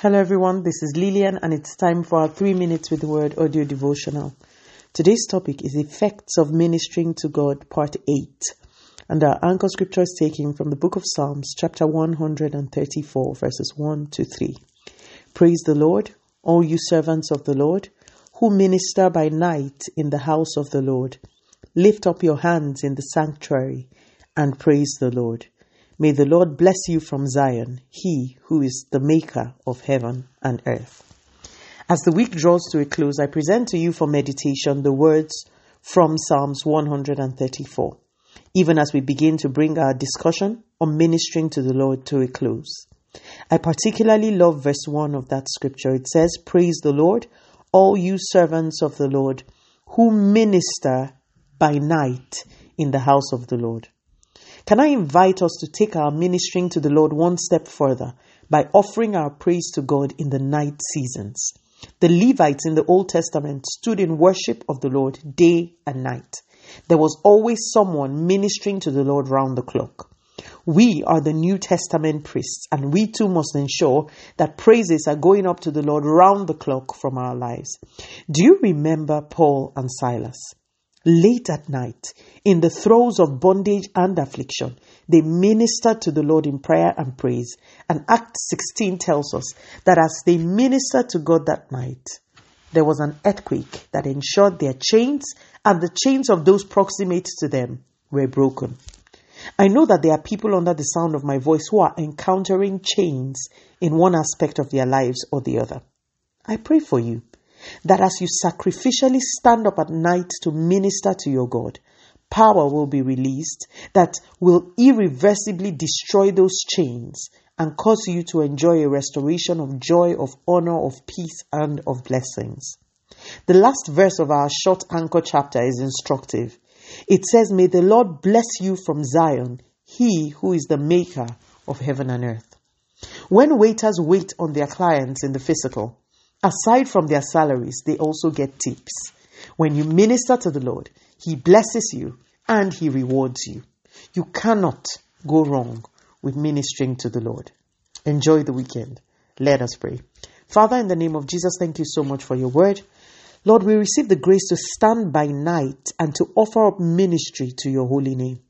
Hello, everyone. This is Lillian, and it's time for our three minutes with the word audio devotional. Today's topic is Effects of Ministering to God, Part 8. And our anchor scripture is taken from the book of Psalms, chapter 134, verses 1 to 3. Praise the Lord, all you servants of the Lord, who minister by night in the house of the Lord. Lift up your hands in the sanctuary and praise the Lord. May the Lord bless you from Zion, He who is the maker of heaven and earth. As the week draws to a close, I present to you for meditation the words from Psalms 134, even as we begin to bring our discussion on ministering to the Lord to a close. I particularly love verse 1 of that scripture. It says, Praise the Lord, all you servants of the Lord, who minister by night in the house of the Lord. Can I invite us to take our ministering to the Lord one step further by offering our praise to God in the night seasons? The Levites in the Old Testament stood in worship of the Lord day and night. There was always someone ministering to the Lord round the clock. We are the New Testament priests, and we too must ensure that praises are going up to the Lord round the clock from our lives. Do you remember Paul and Silas? Late at night, in the throes of bondage and affliction, they ministered to the Lord in prayer and praise. And Act 16 tells us that as they ministered to God that night, there was an earthquake that ensured their chains and the chains of those proximate to them were broken. I know that there are people under the sound of my voice who are encountering chains in one aspect of their lives or the other. I pray for you that as you sacrificially stand up at night to minister to your God, power will be released that will irreversibly destroy those chains and cause you to enjoy a restoration of joy, of honor, of peace, and of blessings. The last verse of our short anchor chapter is instructive. It says, May the Lord bless you from Zion, he who is the maker of heaven and earth. When waiters wait on their clients in the physical, Aside from their salaries, they also get tips. When you minister to the Lord, He blesses you and He rewards you. You cannot go wrong with ministering to the Lord. Enjoy the weekend. Let us pray. Father, in the name of Jesus, thank you so much for your word. Lord, we receive the grace to stand by night and to offer up ministry to your holy name.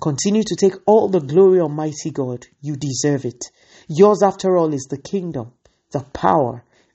Continue to take all the glory, Almighty God. You deserve it. Yours, after all, is the kingdom, the power,